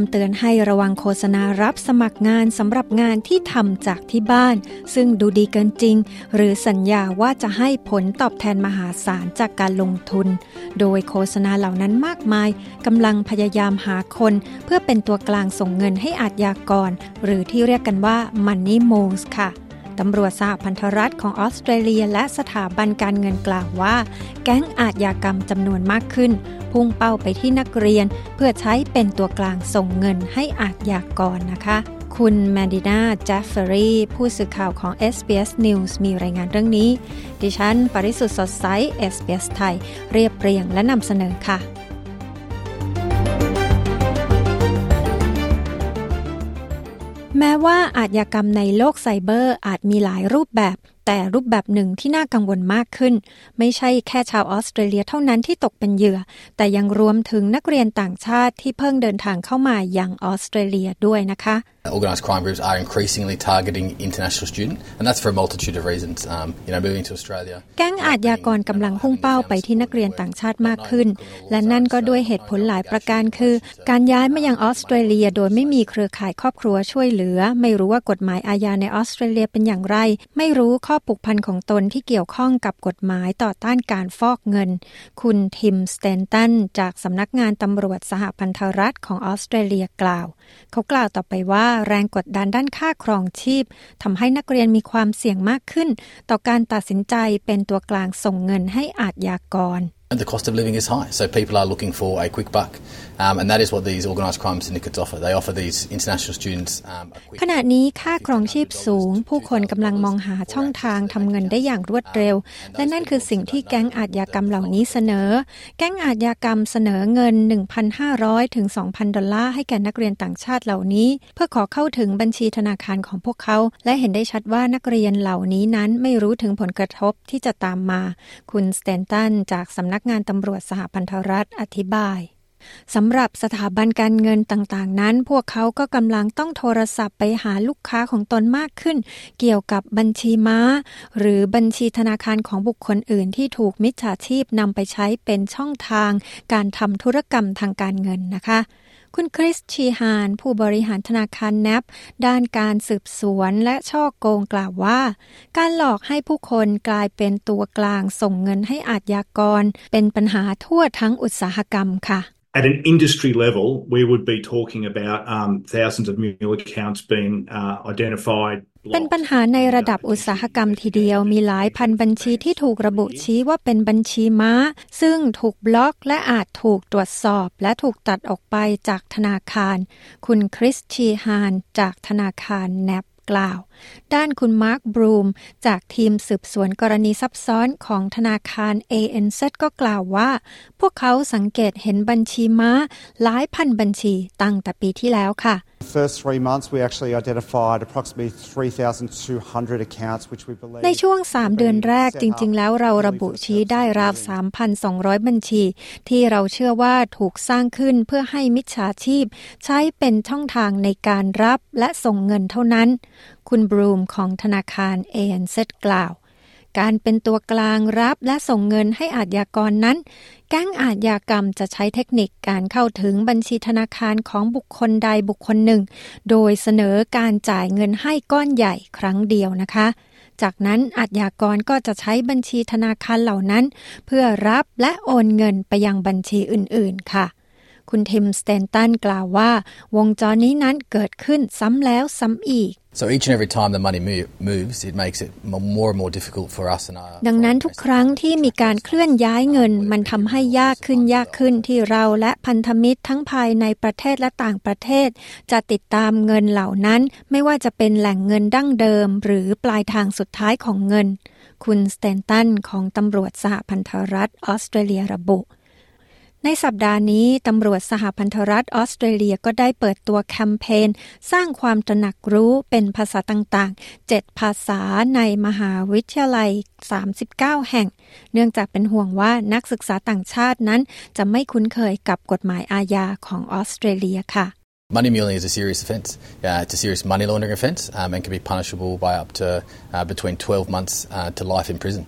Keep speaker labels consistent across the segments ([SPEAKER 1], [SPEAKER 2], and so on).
[SPEAKER 1] ำ
[SPEAKER 2] เตือนให้ระวังโฆษณารับสมัครงานสำหรับงานที่ทำจากที่บ้าน ซึ่งดูดีเกินจริง หรือสัญญาว่าจะให้ผลตอบแทนมหาศาลจากการลงทุน โดยโฆษณาเหล่านั้นมากมายกำลังพยายามหาคน เพื่อเป็นตัวกลางส่งเงินให้อาจยากร หรือที่เรียกกันว่า Money m o s ค่ะ ตำรวจสหพันธรัฐของออสเตรเลียและสถาบันการเงินกล่าวว่า แก๊งอาชญากรรมจำนวนมากขึ้น พุ่งเป้าไปที่นักเรียน เพื่อใช้เป็นตัวกลางส่งเงินให้อาชญากรนะคะคุณแมดินาเจฟเฟอรีผู้สื่อข่าวของ SBS News มีรายงานเรื่องนี้ ดิฉัน ปริสุทธ์สดใส SBS ไทย เรียบเรียงและนำเสนอค่ะ แม้ว่าอาชญากรรมในโลกไซเบอร์อาจมีหลายรูปแบบ แต่รูปแบบหนึ่งที่น่ากังวลมากขึ้น ไม่ใช่แค่ชาวออสเตรเลียเท่านั้นที่ตกเป็นเหยื่อ แต่ยังรวมถึงนักเรียนต่างชาติที่เพิ่งเดินทางเข้ามาอย่างออสเตรเลียด้วยนะคะ
[SPEAKER 3] Organised crime groups are increasingly targeting international students, and that's for a multitude of reasons. Um, you know, moving to Australia.
[SPEAKER 2] แก๊งอาชญากรกำลังพุ่งเป้าไปที่นักเรียนต่างชาติมากขึ้น และนั่นก็ด้วยเหตุผลหลายประการคือ การย้ายมายังออสเตรเลีย โดยไม่มีเครือข่ายครอบครัวช่วยเหลือ ไม่รู้ว่ากฎหมายอาญาในออสเตรเลียเป็นอย่างไร ไม่รู้ข้อผูกพันของตนที่เกี่ยวข้องกับกฎหมายต่อต้านการฟอกเงิน คุณทิมสเตนตันจากสำนักงานตำรวจสหพันธรัฐของออสเตรเลียกล่าว เขากล่าวต่อไปว่าแรงกดดันด้านค่าครองชีพทำให้นักเรียนมีความเสี่ยงมากขึ้น ต่อการตัดสินใจเป็นตัวกลางส่งเงินให้อาจยากร
[SPEAKER 3] the cost of living is high, so people are looking for a quick buck. Um, and that is what these organised crime syndicates offer. They offer these international students um,
[SPEAKER 2] ขณะนี้ค่าครองชีพสูง ผู้คนกำลังมองหาช่องทางทำเงินได้อย่างรวดเร็ว และนั่นคือสิ่งที่แก๊งอาชญากรรมเหล่านี้เสนอ แก๊งอาชญากรรมเสนอเงิน 1,500 ถึง 2,000 ดอลลาร์ให้แก่นักเรียนต่างชาติเหล่านี้ เพื่อขอเข้าถึงบัญชีธนาคารของพวกเขา และเห็นได้ชัดว่านักเรียนเหล่านี้นั้นไม่รู้ถึงผลกระทบที่จะตามมา คุณสเตนตันจากสำนักักงานตำรวจสหพันธรัฐอธิบาย สำหรับสถาบันการเงินต่างๆ นั้น พวกเขาก็กำลังต้องโทรศัพท์ไปหาลูกค้าของตนมากขึ้น เกี่ยวกับบัญชีม้า หรือบัญชีธนาคารของบุคคลอื่นที่ถูกมิจฉาชีพนำไปใช้เป็นช่องทาง การทำธุรกรรมทางการเงินนะคะคุณคริสชีฮาน ผู้บริหารธนาคารแนบด้านการสืบสวนและช่อโกงกล่าวว่า การหลอกให้ผู้คนกลายเป็นตัวกลางส่งเงินให้อาจยากร เป็นปัญหาทั่วทั้งอุตสาหกรรมค่ะ
[SPEAKER 4] At an industry level, we would be talking about um, thousands of mule accounts being uh, identified.
[SPEAKER 2] เป็นปัญหาในระดับอุตสาหกรรมทีเดียวมีหลายพันบัญชีที่ถูกระบุชี้ว่าเป็นบัญชีม้า ซึ่งถูกบล็อกและอาจถูกตรวจสอบและถูกตัดออกไปจากธนาคาร คุณคริสชีฮานจากธนาคารแนบ กล่าว ด้านคุณมาร์คบรูม จากทีมสืบสวนกรณีซับซ้อนของธนาคาร ANZ ก็กล่าวว่า พวกเขาสังเกตเห็นบัญชีม้าหลายพันบัญชีตั้งแต่ปีที่แล้วค่ะ
[SPEAKER 5] first three months, we actually identified approximately 3,200 accounts, which we believe.
[SPEAKER 2] ในช่วง 3 เดือนแรกจริง ๆ แล้วเราระบุชี้ได้ราว 3,200 บัญชี ที่เราเชื่อว่าถูกสร้างขึ้นเพื่อให้มิจฉาชีพ ใช้เป็นช่องทางในการรับและส่งเงินเท่านั้น คุณบรูมของธนาคาร ANZ กล่าว การเป็นตัวกลางรับและส่งเงินให้อาชญากรนั้น แก๊งอาชญากรรมจะใช้เทคนิคการเข้าถึงบัญชีธนาคารของบุคคลใดบุคคลหนึ่ง โดยเสนอการจ่ายเงินให้ก้อนใหญ่ครั้งเดียวนะคะจากนั้นอาชญากรก็จะใช้บัญชีธนาคารเหล่านั้น เพื่อรับและโอนเงินไปยังบัญชีอื่นๆ ค่ะ คุณทิมสเตนตันกล่าวว่า วงจรนี้นั้นเกิดขึ้นซ้ำแล้วซ้ำอีก
[SPEAKER 3] So each and every time the money move, moves, it makes it more and more difficult for us and our.
[SPEAKER 2] ดังนั้นทุกครั้งที่มีการเคลื่อนย้ายเงิน มันทำให้ยากขึ้นยากขึ้นที่เราและพันธมิตรทั้งภายในประเทศและต่างประเทศ จะติดตามเงินเหล่านั้น ไม่ว่าจะเป็นแหล่งเงินดั้งเดิม หรือปลายทางสุดท้ายของเงิน คุณสเตนตันของตำรวจสหพันธรัฐออสเตรเลียระบุ ในสัปดาห์นี้ ตำรวจสหพันธรัฐออสเตรเลียก็ได้เปิดตัวแคมเปญสร้างความตระหนักรู้เป็นภาษาต่างๆ 7 ภาษาในมหาวิทยาลัย 39 แห่ง เนื่องจากเป็นห่วงว่านักศึกษาต่างชาตินั้น จะไม่คุ้นเคยกับกฎหมายอาญาของออสเตรเลียค่ะ
[SPEAKER 3] Money muling is a serious offence. Uh, it's a serious money laundering offence um, and can be punishable by up to uh, between 12 months uh, to life in prison.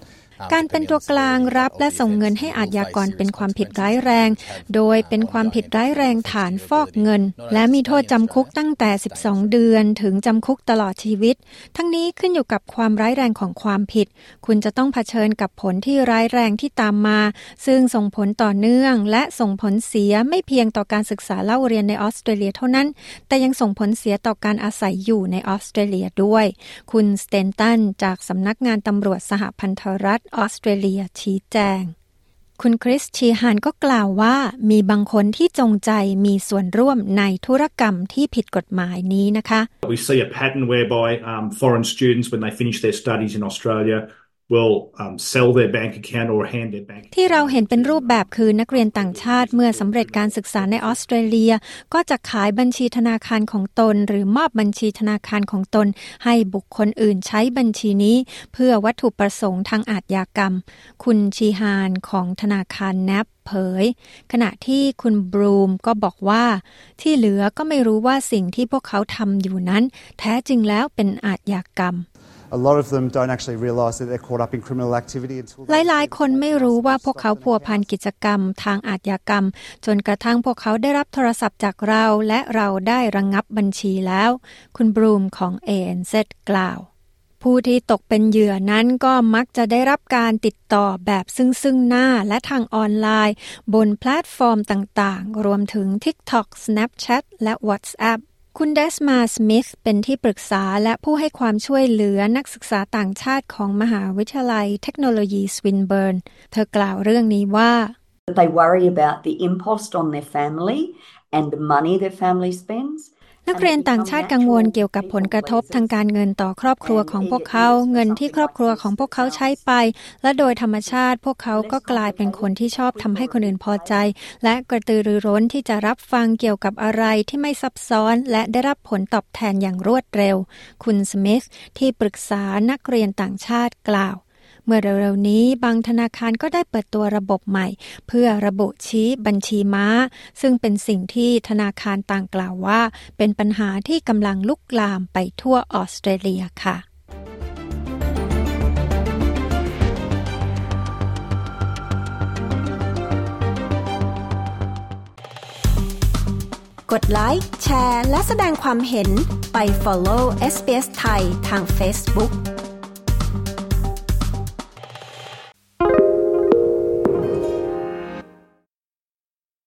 [SPEAKER 2] การเป็นตัวกลางรับและส่งเงินให้อาชญากรเป็นความผิดร้ายแรง โดยเป็นความผิดร้ายแรงฐานฟอกเงิน และมีโทษจำคุกตั้งแต่ 12 เดือนถึงจำคุกตลอดชีวิต ทั้งนี้ขึ้นอยู่กับความร้ายแรงของความผิด คุณจะต้องเผชิญกับผลที่ร้ายแรงที่ตามมา ซึ่งส่งผลต่อเนื่อง และส่งผลเสียไม่เพียงต่อการศึกษาเล่าเรียนในออสเตรเลียเท่านั้น แต่ยังส่งผลเสียต่อการอาศัยอยู่ในออสเตรเลียด้วย คุณสเตนตันจากสำนักงานตำรวจสหพันธรัฐออสเตรเลียชี้แจง คุณคริสชีฮานก็กล่าวว่ามีบางคนที่จงใจมีส่วนร่วมในธุรกรรมที่ผิดกฎหมายนี้นะคะ
[SPEAKER 4] We see a pattern whereby um, foreign students, when they finish their studies in Australia,
[SPEAKER 2] ที่เราเห็นเป็นรูปแบบคือนักเรียนต่างชาติเมื่อสำเร็จการศึกษาในออสเตรเลีย ก็จะขายบัญชีธนาคารของตน หรือมอบบัญชีธนาคารของตน ให้บุคคลอื่นใช้บัญชีนี้ เพื่อวัตถุประสงค์ทางอาทยากรรม คุณชีฮานของธนาคารแนบเผยขณะที่คุณบรูมก็บอกว่า ที่เหลือก็ไม่รู้ว่าสิ่งที่พวกเขาทำอยู่นั้น แท้จริงแล้วเป็นอาทยากรรม
[SPEAKER 5] A lot of them don't actually realise that they're caught up in criminal activity until
[SPEAKER 2] หลายๆ คนไม่รู้ว่าพวกเขาพัวพันกิจกรรม ทางอาชญากรรม จนกระทั่งพวกเขาได้รับโทรศัพท์จากเราและเราได้ระงงับบัญชีแล้ว คุณบรูมของ ANZ กล่าว ผู้ที่ตกเป็นเหยื่อนั้นก็มักจะได้รับการติดต่อแบบซึ่งซึ่งหน้าและทางออนไลน์ บนแพลตฟอร์มต่างๆ รวมถึง TikTok Snapchat และ WhatsApp คุณเดสมาสมิธเป็นที่ปรึกษาและผู้ให้ความช่วยเหลือนักศึกษาต่างชาติของมหาวิทยาลัยเทคโนโลยีสวินเบิร์น เธอกล่าวเรื่องนี้ว่า
[SPEAKER 6] They worry about the impost on their family and the money their family spends.
[SPEAKER 2] นักเรียนต่างชาติกังวลเกี่ยวกับผลกระทบทางการเงินต่อครอบครัวของพวกเขา เงินที่ครอบครัวของพวกเขาใช้ไป และโดยธรรมชาติพวกเขาก็กลายเป็นคนที่ชอบทำให้คนอื่นพอใจ และกระตือรือร้นที่จะรับฟังเกี่ยวกับอะไรที่ไม่ซับซ้อน และได้รับผลตอบแทนอย่างรวดเร็ว คุณสมิธที่ปรึกษานักเรียนต่างชาติกล่าว เมื่อเร็วๆนี้บางธนาคารก็ได้เปิดตัวระบบใหม่ เพื่อระบุชี้บัญชีม้า ซึ่งเป็นสิ่งที่ธนาคารต่างกล่าวว่า เป็นปัญหาที่กำลังลุกลามไปทั่วออสเตรเลียค่ะ
[SPEAKER 1] กดไลค์ แชร์ และแสดงความเห็นไป follow SBS ไทยทาง Facebook